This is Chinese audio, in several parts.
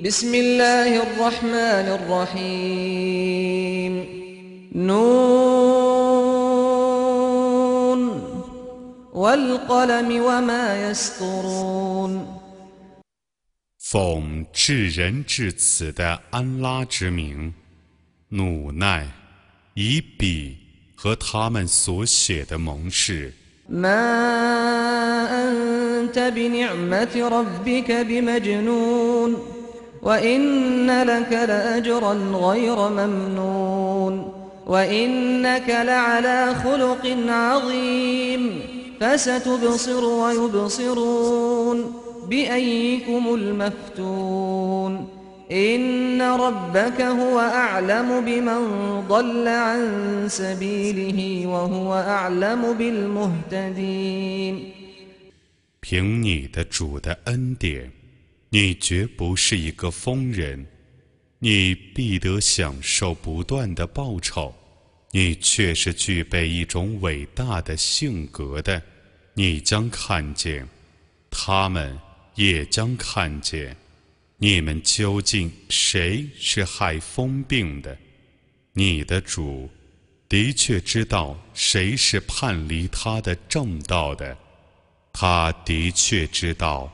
بسم الله الرحمن الرحيم نون والقلم وما يسطرون 奉至仁至此的安拉之名，努奈，以笔和他们所写的盟誓。ما أنت بنعمة ربك بمجنون وإن لك لأجرا غير ممنون وإنك لعلى خلق عظيم فستبصر ويبصرون بأيكم المفتون إن ربك هو أعلم بمن ضل عن سبيله وهو أعلم بالمهتدين 凭你的主的恩典， 你绝不是一个疯人，你必得享受不断的报酬。你却是具备一种伟大的性格的，你将看见，他们也将看见。你们究竟谁是害疯病的？你的主的确知道谁是叛离他的正道的，他的确知道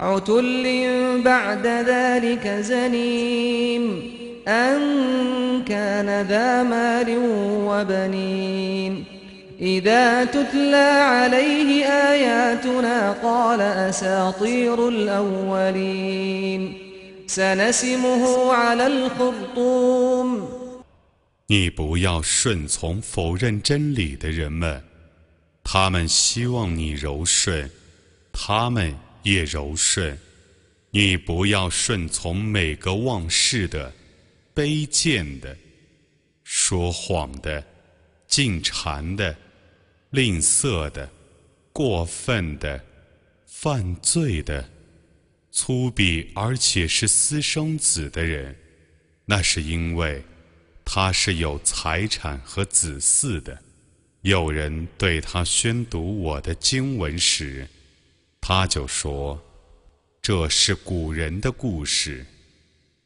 عتل بعد ذلك زنيم أن كان ذا مال وبنين إذا تتلى عليه آياتنا قال أساطير الأولين 你不要顺从否认真理的人们，他们希望你柔顺，他们 也柔顺。你不要顺从每个忘事的、卑贱的、说谎的、进谗的、吝啬的、过分的、犯罪的。粗鄙而且是私生子的人，那是因为他是有财产和子嗣的。有人对他宣读我的经文时，他就说：“这是古人的故事。”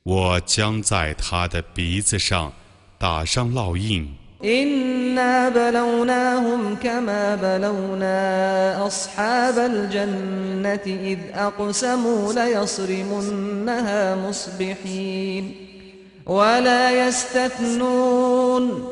我将在他的鼻子上打上烙印。إنا بلوناهم كما بلونا أصحاب الجنة إذ أقسموا ليصرمنها مصبحين ولا يستثنون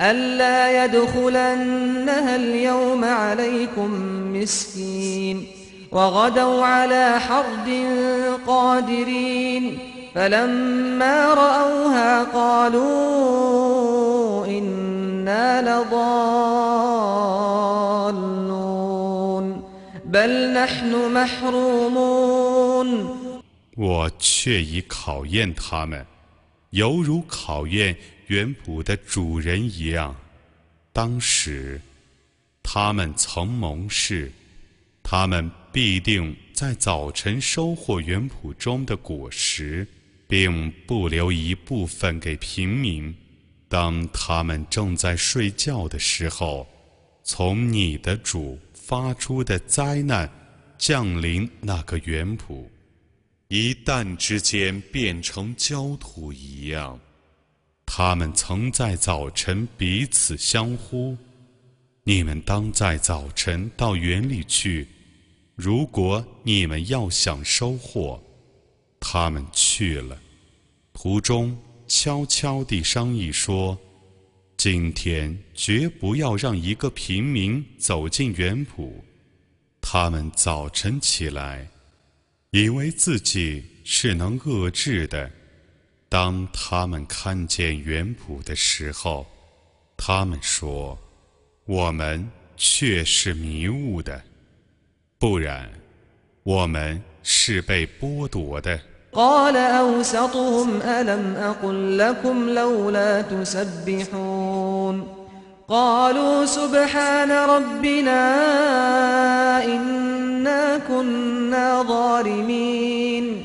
ألا يدخلنها اليوم عليكم مسكين وغدوا على حرد قادرين فلما رأوها قالوا إن 我却已考验他们，犹如考验 原谱的主人一样。当时，他们曾盟誓，他们必定在早晨收获原谱中的果实，并不留一部分给平民。当他们正在睡觉的时候，从你的主发出的灾难降临那个原谱，一旦之间变成焦土一样。他们曾在早晨彼此相呼：“你们当在早晨到园里去。如果你们要想收获，他们去了，途中。”悄悄地商议说：“今天绝不要让一个平民走进园圃。他们早晨起来，以为自己是能遏制的；当他们看见园圃的时候，他们说：“我们却是迷雾的，不然，我们是被剥夺的。” قال أوسطهم ألم أقل لكم لولا تسبحون قالوا سبحان ربنا إنا كنا ظالمين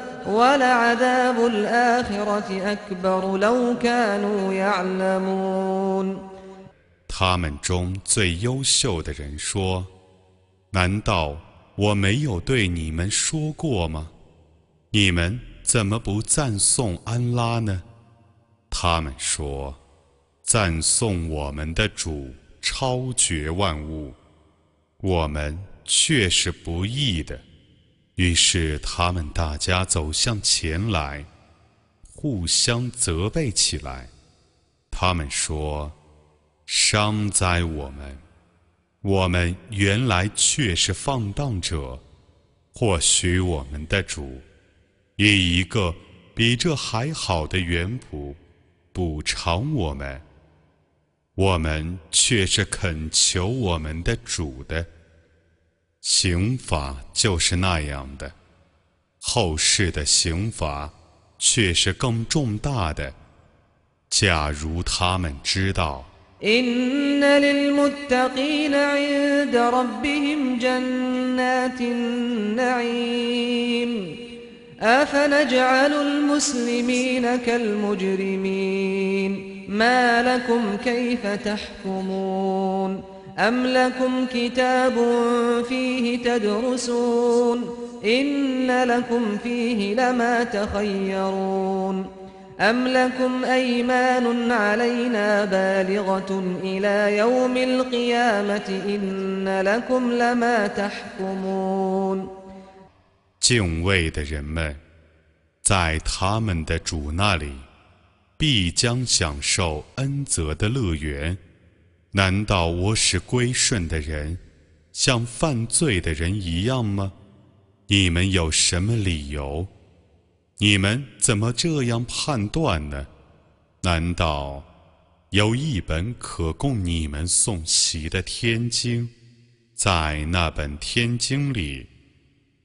ولعذاب الآخرة أكبر لو كانوا يعلمون 他们中最优秀的人说：“难道我没有对你们说过吗？”你们怎么不赞颂安拉呢？他们说：“赞颂我们的主超绝万物，我们却是不义的。” 于是他们大家走向前来，互相责备起来。他们说：“伤哉我们！我们原来却是放荡者。或许我们的主。”以一个比这还好的园圃补偿我们，我们却是恳求我们的主的刑法就是那样的，后世的刑罚却是更重大的。假如他们知道。أفنجعل المسلمين كالمجرمين ما لكم كيف تحكمون أم لكم كتاب فيه تدرسون إن لكم فيه لما تخيرون أم لكم أيمان علينا بالغة إلى يوم القيامة إن لكم لما تحكمون 敬畏的人们，在他们的主那里，必将享受恩泽的乐园。 难道我使归顺的人像犯罪的人一样吗？你们有什么理由？你们怎么这样判断呢？难道有一本可供你们诵习的天经，在那本天经里？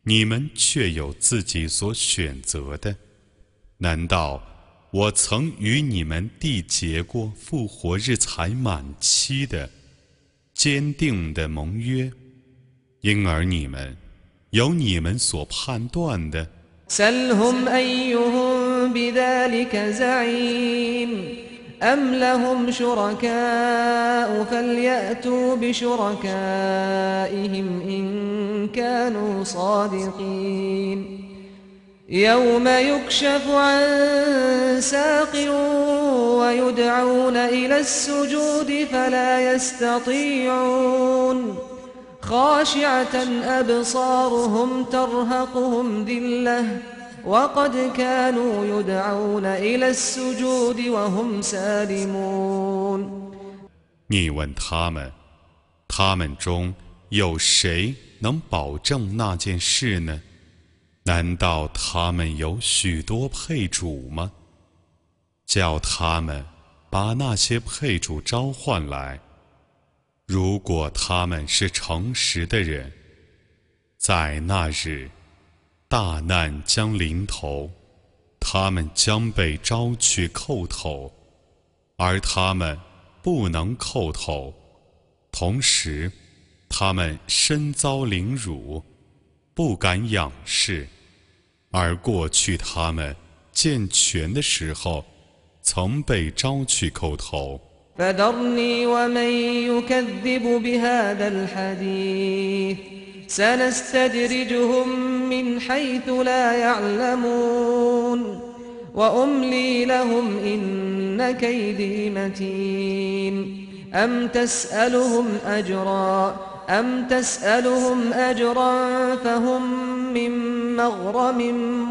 你们却有自己所选择的，难道我曾与你们缔结过复活日才满期的坚定的盟约？因而你们有你们所判断的。أم لهم شركاء فليأتوا بشركائهم إن كانوا صادقين يوم يكشف عن ساق ويدعون إلى السجود فلا يستطيعون خاشعة أبصارهم ترهقهم ذِلَّةٌ 你问他们，他们中有谁能保证那件事呢？ 难道他们有许多配主吗？叫他们把那些配主召唤来。如果他们是诚实的人，在那日。大难将临头，他们将被招去叩头，而他们不能叩头。同时，他们身遭凌辱，不敢仰视。而过去他们健全的时候，曾被招去叩头。 فذرني ومن يكذب بهذا الحديث سنستدرجهم من حيث لا يعلمون وأملي لهم إن كيدي متين أم تسألهم أجرا أم تسألهم أجرا فهم من مغرم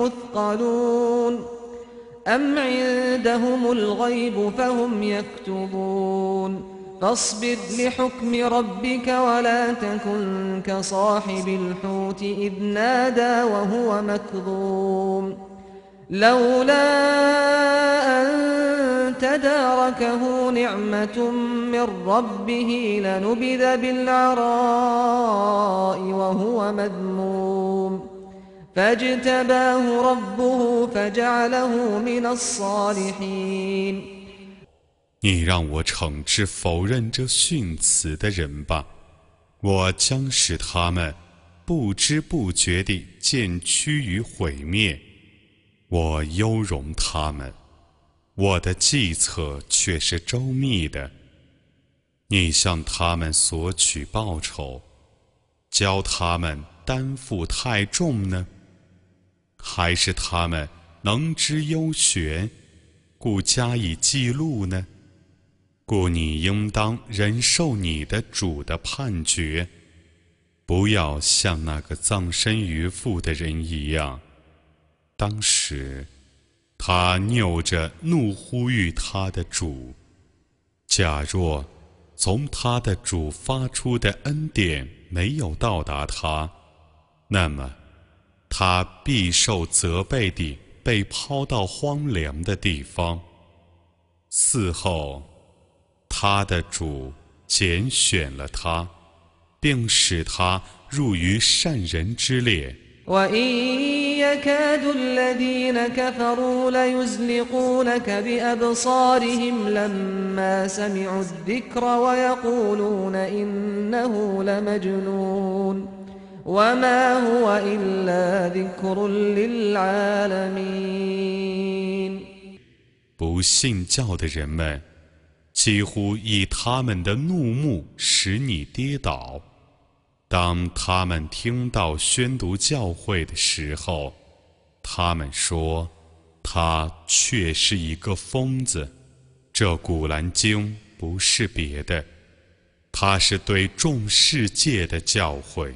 مثقلون أم عندهم الغيب فهم يكتبون فاصبر لحكم ربك ولا تكن كصاحب الحوت إذ نادى وهو مكظوم لولا أن تداركه نعمة من ربه لنبذ بالعراء وهو مذموم فاجتباه ربه فجعله من الصالحين 你让我惩治否认这训词的人吧，我将使他们不知不觉地渐趋于毁灭。我优容他们，我的计策却是周密的。你向他们索取报酬，教他们担负太重呢？ 还是他们能知幽学，故加以记录呢？故你应当忍受你的主的判决，不要像那个葬身鱼腹的人一样。当时，他拗着怒呼吁他的主：假若从他的主发出的恩典没有到达他，那么。他必受责备地被抛到荒凉的地方。嗣后，他的主拣选了他，并使他入于善人之列。不信教的人们几乎以他们的怒目使你跌倒。当他们听到宣读教诲的时候，他们说：“他却是一个疯子。”这古兰经不是别的，它是对众世界的教诲。